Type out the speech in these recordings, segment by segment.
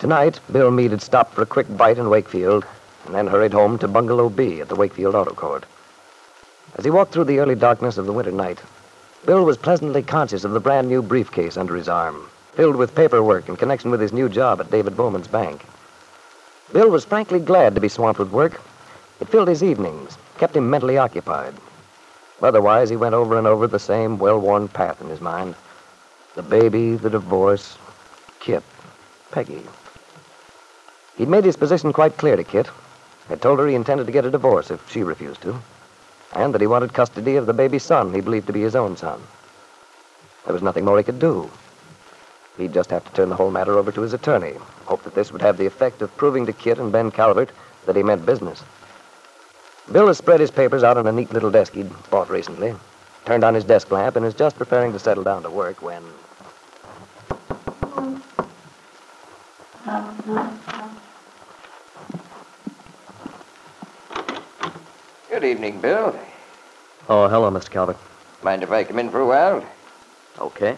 Tonight, Bill Meade had stopped for a quick bite in Wakefield and then hurried home to Bungalow B at the Wakefield Auto Court. As he walked through the early darkness of the winter night, Bill was pleasantly conscious of the brand new briefcase under his arm, filled with paperwork in connection with his new job at David Bowman's bank. Bill was frankly glad to be swamped with work. It filled his evenings, kept him mentally occupied. Otherwise, he went over and over the same well worn path in his mind the baby, the divorce, Kit, Peggy. He'd made his position quite clear to Kit. Had told her he intended to get a divorce if she refused to, and that he wanted custody of the baby son he believed to be his own son. There was nothing more he could do. He'd just have to turn the whole matter over to his attorney, hope that this would have the effect of proving to Kit and Ben Calvert that he meant business. Bill has spread his papers out on a neat little desk he'd bought recently, turned on his desk lamp, and is just preparing to settle down to work when. Good evening, Bill. Oh, hello, Mr. Calvert. Mind if I come in for a while? Okay.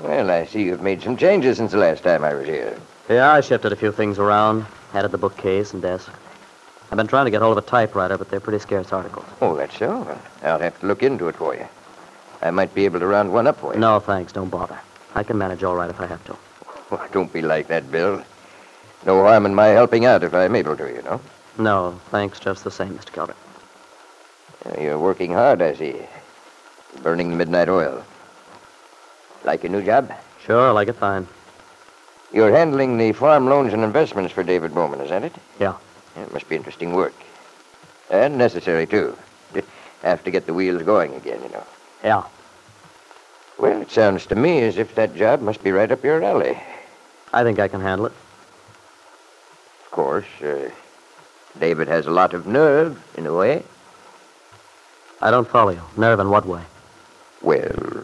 Well, I see you've made some changes since the last time I was here. Yeah, I shifted a few things around, added the bookcase and desk. I've been trying to get hold of a typewriter, but they're pretty scarce articles. Oh, that's so? I'll have to look into it for you. I might be able to round one up for you. No, thanks. Don't bother. I can manage all right if I have to. Oh, don't be like that, Bill. No harm in my helping out if I'm able to, you know. No, thanks just the same, Mr. Calvert. You're working hard, I see. Burning the midnight oil. Like your new job? Sure, I like it fine. You're handling the farm loans and investments for David Bowman, isn't it? Yeah. Yeah, It must be interesting work. And necessary, too. Have to get the wheels going again, you know. Yeah. Well, it sounds to me as if that job must be right up your alley. I think I can handle it. Of course, uh, David has a lot of nerve, in a way. I don't follow you. Nerve in what way? Well,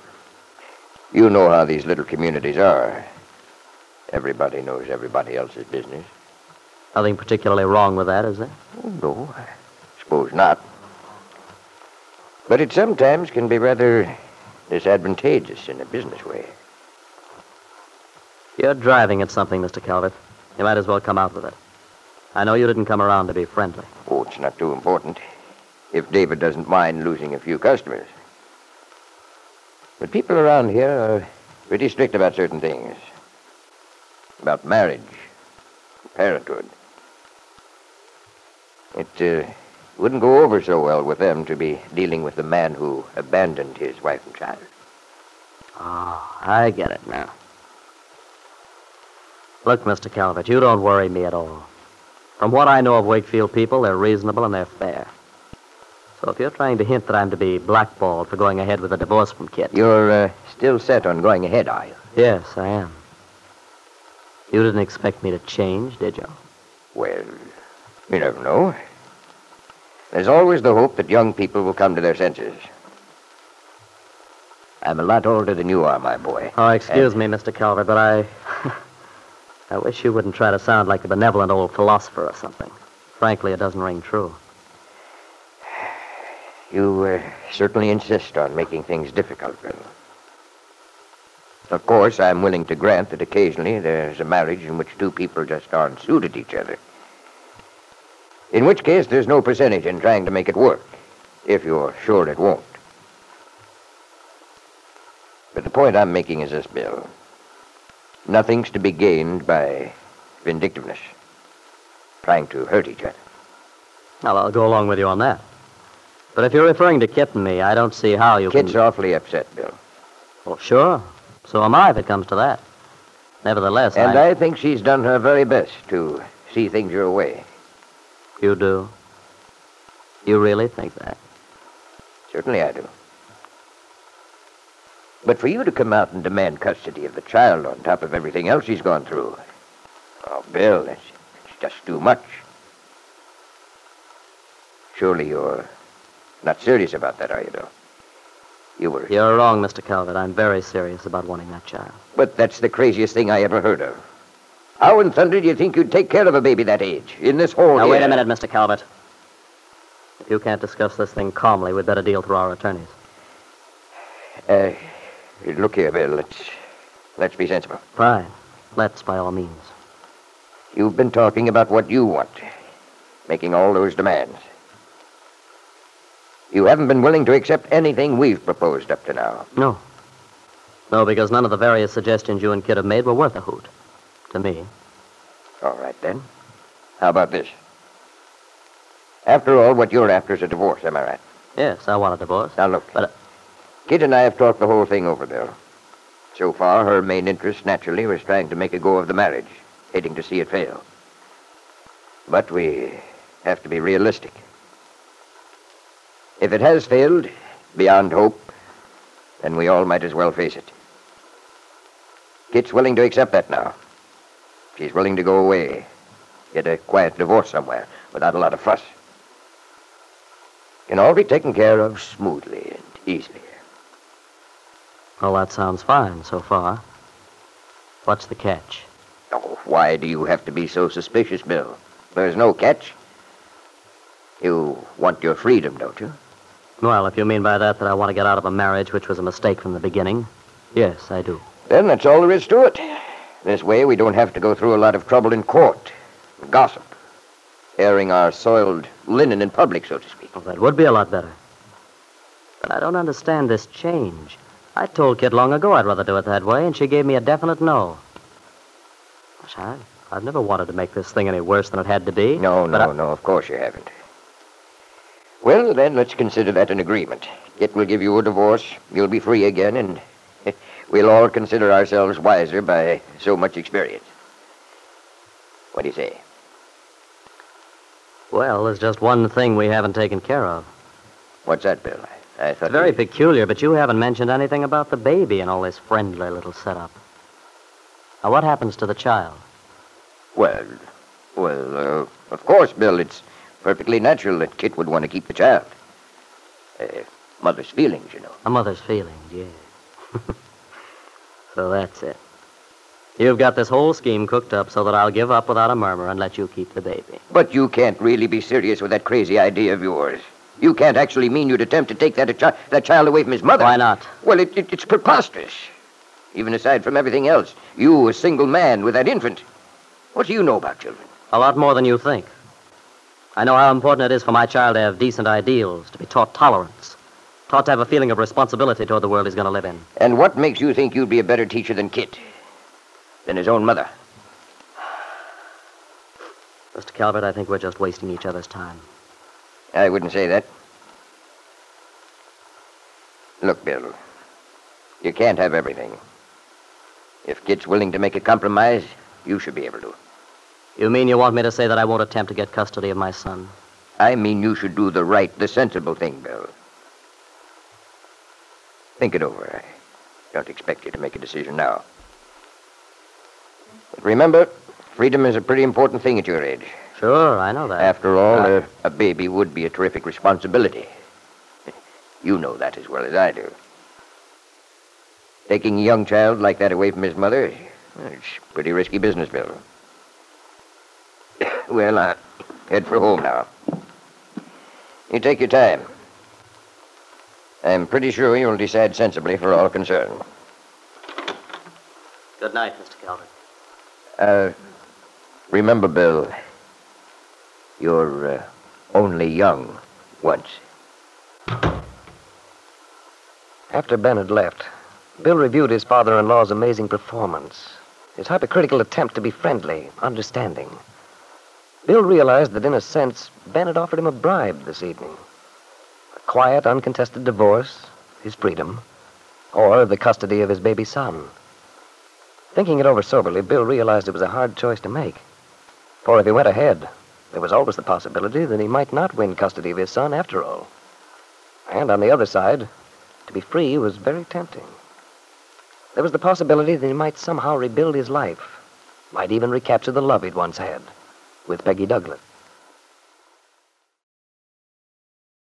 you know how these little communities are. Everybody knows everybody else's business. Nothing particularly wrong with that, is there? Oh, no, I suppose not. But it sometimes can be rather disadvantageous in a business way. You're driving at something, Mr. Calvert. You might as well come out with it. I know you didn't come around to be friendly. Oh, it's not too important. If David doesn't mind losing a few customers. But people around here are pretty strict about certain things. About marriage, parenthood. It uh, wouldn't go over so well with them to be dealing with the man who abandoned his wife and child. Oh, I get it now. Look, Mr. Calvert, you don't worry me at all. From what I know of Wakefield people, they're reasonable and they're fair. So if you're trying to hint that I'm to be blackballed for going ahead with a divorce from Kit. You're uh, still set on going ahead, are you? Yes, I am. You didn't expect me to change, did you? Well, you never know. There's always the hope that young people will come to their senses. I'm a lot older than you are, my boy. Oh, excuse me, Mr. Calvert, but I. I wish you wouldn't try to sound like a benevolent old philosopher or something. Frankly, it doesn't ring true. You uh, certainly insist on making things difficult, Bill. Of course, I'm willing to grant that occasionally there's a marriage in which two people just aren't suited each other. In which case, there's no percentage in trying to make it work, if you're sure it won't. But the point I'm making is this, Bill. Nothing's to be gained by vindictiveness, trying to hurt each other. Well, I'll go along with you on that. But if you're referring to Kit and me, I don't see how you Kit's can... awfully upset, Bill. Well, sure. So am I if it comes to that. Nevertheless, And I... I think she's done her very best to see things your way. You do? You really think that? Certainly I do. But for you to come out and demand custody of the child on top of everything else he's gone through, oh, Bill, it's, it's just too much. Surely you're not serious about that, are you, Bill? You were. You're wrong, Mr. Calvert. I'm very serious about wanting that child. But that's the craziest thing I ever heard of. How in thunder do you think you'd take care of a baby that age in this hole Now, here? wait a minute, Mr. Calvert. If you can't discuss this thing calmly, we'd better deal through our attorneys. Uh, look here, Bill. Let's let's be sensible. Fine. Let's, by all means. You've been talking about what you want, making all those demands. You haven't been willing to accept anything we've proposed up to now. No. No, because none of the various suggestions you and Kit have made were worth a hoot. To me. All right, then. How about this? After all, what you're after is a divorce, am I right? Yes, I want a divorce. Now, look. But, Kit and I have talked the whole thing over, Bill. So far, her main interest, naturally, was trying to make a go of the marriage, hating to see it fail. But we have to be realistic. If it has failed, beyond hope, then we all might as well face it. Kit's willing to accept that now. She's willing to go away, get a quiet divorce somewhere, without a lot of fuss. Can all be taken care of smoothly and easily. Well, that sounds fine so far. What's the catch? Oh, why do you have to be so suspicious, Bill? There's no catch. You want your freedom, don't you? Well, if you mean by that that I want to get out of a marriage which was a mistake from the beginning, yes, I do. Then that's all there is to it. This way, we don't have to go through a lot of trouble in court, gossip, airing our soiled linen in public, so to speak. Well, that would be a lot better. But I don't understand this change. I told Kit long ago I'd rather do it that way, and she gave me a definite no. Gosh, I, I've never wanted to make this thing any worse than it had to be. No, no, I- no, of course you haven't. Well, then, let's consider that an agreement. It will give you a divorce, you'll be free again, and we'll all consider ourselves wiser by so much experience. What do you say? Well, there's just one thing we haven't taken care of. What's that, Bill? I, thought It's very we- peculiar, but you haven't mentioned anything about the baby and all this friendly little setup. Now, what happens to the child? Well, well, uh, of course, Bill, it's perfectly natural that Kit would want to keep the child. Uh, mother's feelings, you know. A mother's feelings, yeah. so that's it. You've got this whole scheme cooked up so that I'll give up without a murmur and let you keep the baby. But you can't really be serious with that crazy idea of yours. You can't actually mean you'd attempt to take that, a chi- that child away from his mother. Why not? Well, it, it, it's preposterous. Even aside from everything else, you, a single man with that infant. What do you know about children? A lot more than you think. I know how important it is for my child to have decent ideals, to be taught tolerance, taught to have a feeling of responsibility toward the world he's going to live in. And what makes you think you'd be a better teacher than Kit? Than his own mother? Mr. Calvert, I think we're just wasting each other's time. I wouldn't say that. Look, Bill, you can't have everything. If Kit's willing to make a compromise, you should be able to. You mean you want me to say that I won't attempt to get custody of my son? I mean, you should do the right, the sensible thing, Bill. Think it over. I don't expect you to make a decision now. But remember, freedom is a pretty important thing at your age. Sure, I know that. After all, Uh, a, baby would be a terrific responsibility. You know that as well as I do. Taking a young child like that away from his mother, it's pretty risky business, Bill. well, uh, head for home now. You take your time. I'm pretty sure you'll decide sensibly for all concerned. Good night, Mr. Calvert. Uh, remember, Bill, You're uh, only young once. After Ben had left, Bill reviewed his father in law's amazing performance, his hypocritical attempt to be friendly, understanding. Bill realized that, in a sense, Ben had offered him a bribe this evening a quiet, uncontested divorce, his freedom, or the custody of his baby son. Thinking it over soberly, Bill realized it was a hard choice to make. For if he went ahead, there was always the possibility that he might not win custody of his son after all. And on the other side, to be free was very tempting. There was the possibility that he might somehow rebuild his life, might even recapture the love he'd once had with Peggy Douglas.